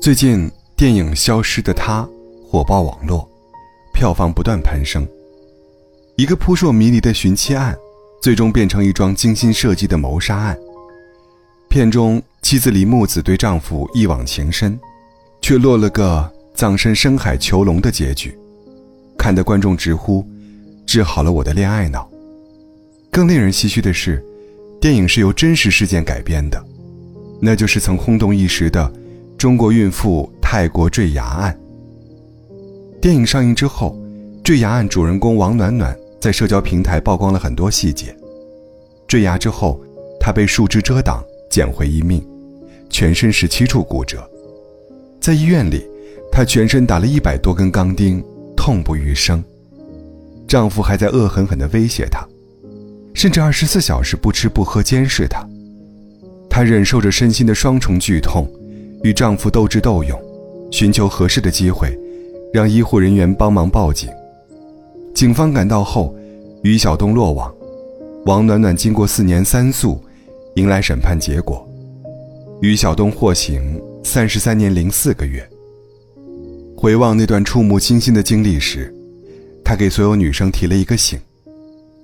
最近电影《消失的她》火爆网络，票房不断攀升。一个扑朔迷离的寻妻案，最终变成一桩精心设计的谋杀案。片中妻子李木子对丈夫一往情深，却落了个葬身深海囚笼的结局，看得观众直呼治好了我的恋爱脑。更令人唏嘘的是，电影是由真实事件改编的，那就是曾轰动一时的中国孕妇泰国坠崖案。电影上映之后，坠崖案主人公王暖暖在社交平台曝光了很多细节。坠崖之后，她被树枝遮挡。捡回一命，全身十七处骨折，在医院里，她全身打了一百多根钢钉，痛不欲生。丈夫还在恶狠狠地威胁她，甚至二十四小时不吃不喝监视她。她忍受着身心的双重剧痛，与丈夫斗智斗勇，寻求合适的机会，让医护人员帮忙报警。警方赶到后，于晓东落网，王暖暖经过四年三诉。迎来审判结果，于晓东获刑三十三年零四个月。回望那段触目惊心的经历时，他给所有女生提了一个醒：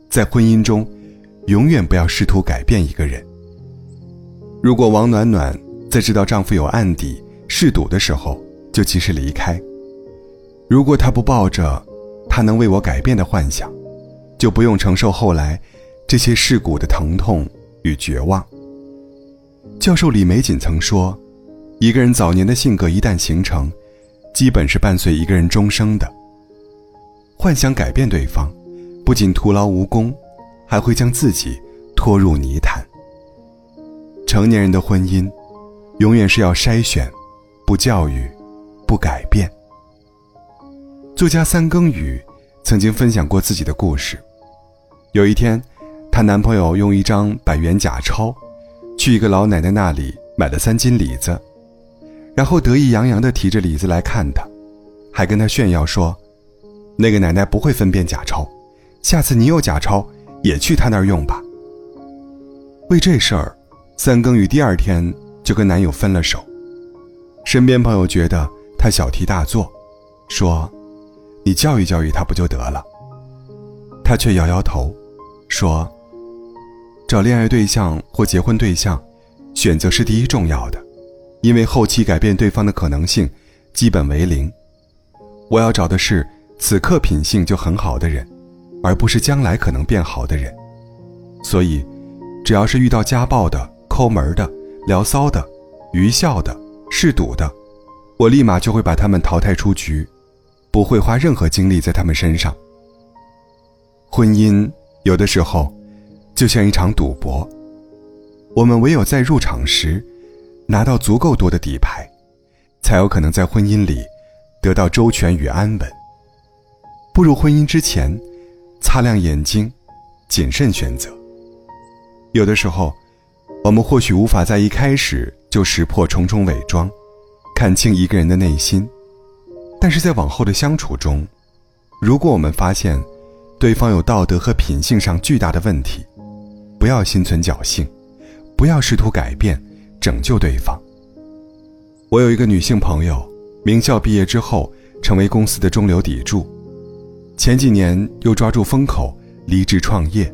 在婚姻中，永远不要试图改变一个人。如果王暖暖在知道丈夫有案底、嗜赌的时候就及时离开；如果她不抱着他能为我改变的幻想，就不用承受后来这些事故的疼痛。与绝望。教授李玫瑾曾说：“一个人早年的性格一旦形成，基本是伴随一个人终生的。幻想改变对方，不仅徒劳无功，还会将自己拖入泥潭。成年人的婚姻，永远是要筛选，不教育，不改变。”作家三更雨曾经分享过自己的故事。有一天。她男朋友用一张百元假钞，去一个老奶奶那里买了三斤李子，然后得意洋洋地提着李子来看她，还跟她炫耀说：“那个奶奶不会分辨假钞，下次你有假钞也去她那儿用吧。”为这事儿，三更雨第二天就跟男友分了手。身边朋友觉得她小题大做，说：“你教育教育她不就得了？”她却摇摇头，说。找恋爱对象或结婚对象，选择是第一重要的，因为后期改变对方的可能性基本为零。我要找的是此刻品性就很好的人，而不是将来可能变好的人。所以，只要是遇到家暴的、抠门的、聊骚的、愚孝的、嗜赌的，我立马就会把他们淘汰出局，不会花任何精力在他们身上。婚姻有的时候。就像一场赌博，我们唯有在入场时拿到足够多的底牌，才有可能在婚姻里得到周全与安稳。步入婚姻之前，擦亮眼睛，谨慎选择。有的时候，我们或许无法在一开始就识破重重伪装，看清一个人的内心，但是在往后的相处中，如果我们发现对方有道德和品性上巨大的问题，不要心存侥幸，不要试图改变、拯救对方。我有一个女性朋友，名校毕业之后成为公司的中流砥柱，前几年又抓住风口离职创业，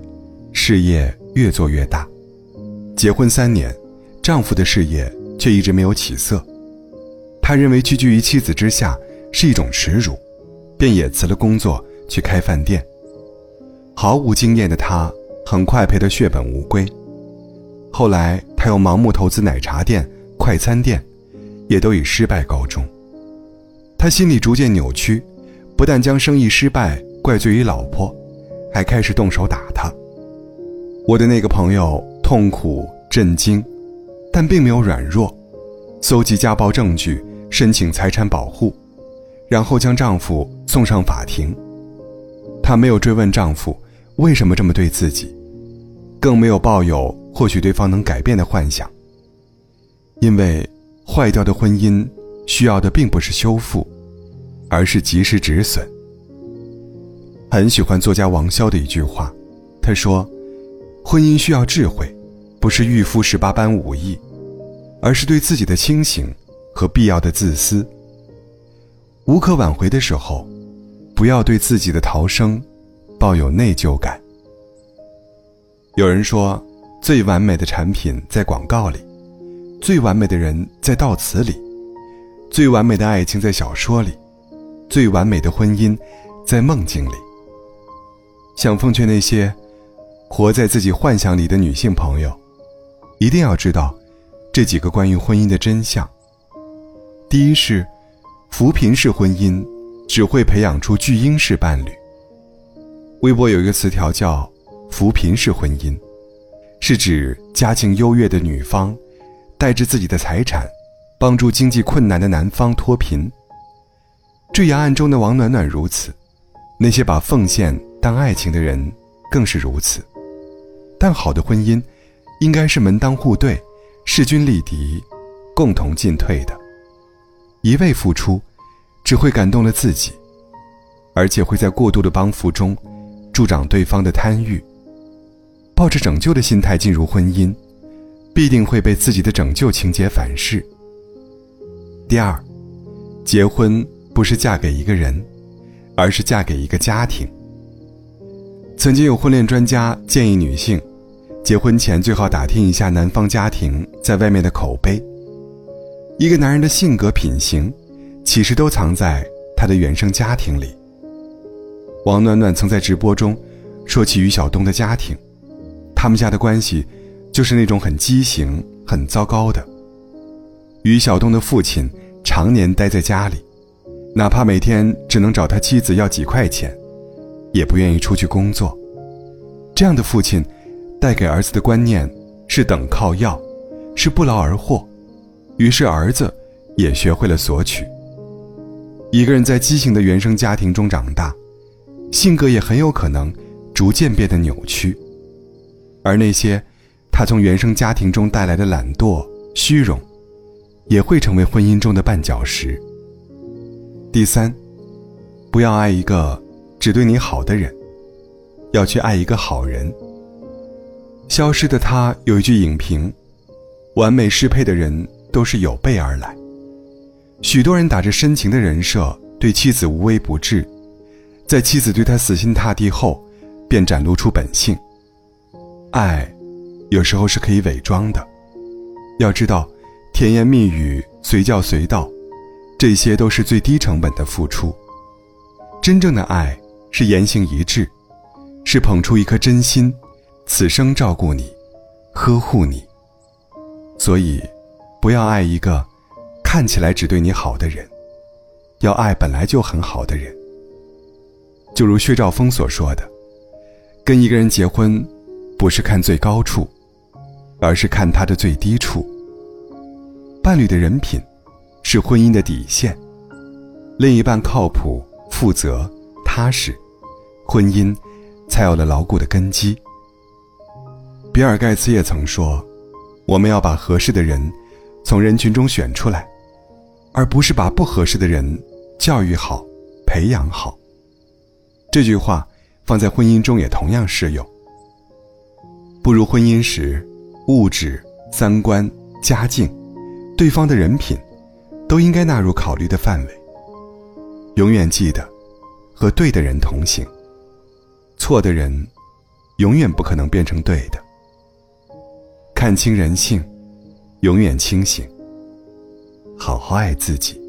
事业越做越大。结婚三年，丈夫的事业却一直没有起色。他认为屈居于妻子之下是一种耻辱，便也辞了工作去开饭店。毫无经验的他。很快赔得血本无归。后来，他又盲目投资奶茶店、快餐店，也都以失败告终。他心里逐渐扭曲，不但将生意失败怪罪于老婆，还开始动手打他。我的那个朋友痛苦震惊，但并没有软弱，搜集家暴证据，申请财产保护，然后将丈夫送上法庭。她没有追问丈夫。为什么这么对自己？更没有抱有或许对方能改变的幻想。因为坏掉的婚姻需要的并不是修复，而是及时止损。很喜欢作家王潇的一句话，他说：“婚姻需要智慧，不是御夫十八般武艺，而是对自己的清醒和必要的自私。无可挽回的时候，不要对自己的逃生抱有内疚感。有人说，最完美的产品在广告里，最完美的人在悼词里，最完美的爱情在小说里，最完美的婚姻在梦境里。想奉劝那些活在自己幻想里的女性朋友，一定要知道这几个关于婚姻的真相。第一是。扶贫式婚姻只会培养出巨婴式伴侣。微博有一个词条叫“扶贫式婚姻”，是指家境优越的女方带着自己的财产，帮助经济困难的男方脱贫。《坠崖案》中的王暖暖如此，那些把奉献当爱情的人更是如此。但好的婚姻，应该是门当户对、势均力敌、共同进退的。一味付出，只会感动了自己，而且会在过度的帮扶中，助长对方的贪欲。抱着拯救的心态进入婚姻，必定会被自己的拯救情节反噬。第二，结婚不是嫁给一个人，而是嫁给一个家庭。曾经有婚恋专家建议女性，结婚前最好打听一下男方家庭在外面的口碑。一个男人的性格品行，其实都藏在他的原生家庭里。王暖暖曾在直播中说起于晓东的家庭，他们家的关系就是那种很畸形、很糟糕的。于晓东的父亲常年待在家里，哪怕每天只能找他妻子要几块钱，也不愿意出去工作。这样的父亲，带给儿子的观念是等靠要，是不劳而获。于是，儿子也学会了索取。一个人在畸形的原生家庭中长大，性格也很有可能逐渐变得扭曲。而那些他从原生家庭中带来的懒惰、虚荣，也会成为婚姻中的绊脚石。第三，不要爱一个只对你好的人，要去爱一个好人。消失的他有一句影评：“完美适配的人。”都是有备而来。许多人打着深情的人设对妻子无微不至，在妻子对他死心塌地后，便展露出本性。爱，有时候是可以伪装的。要知道，甜言蜜语、随叫随到，这些都是最低成本的付出。真正的爱是言行一致，是捧出一颗真心，此生照顾你，呵护你。所以。不要爱一个看起来只对你好的人，要爱本来就很好的人。就如薛兆丰所说的：“跟一个人结婚，不是看最高处，而是看他的最低处。伴侣的人品是婚姻的底线，另一半靠谱、负责、踏实，婚姻才有了牢固的根基。”比尔·盖茨也曾说：“我们要把合适的人。”从人群中选出来，而不是把不合适的人教育好、培养好。这句话放在婚姻中也同样适用。步入婚姻时，物质、三观、家境、对方的人品，都应该纳入考虑的范围。永远记得，和对的人同行，错的人，永远不可能变成对的。看清人性。永远清醒，好好爱自己。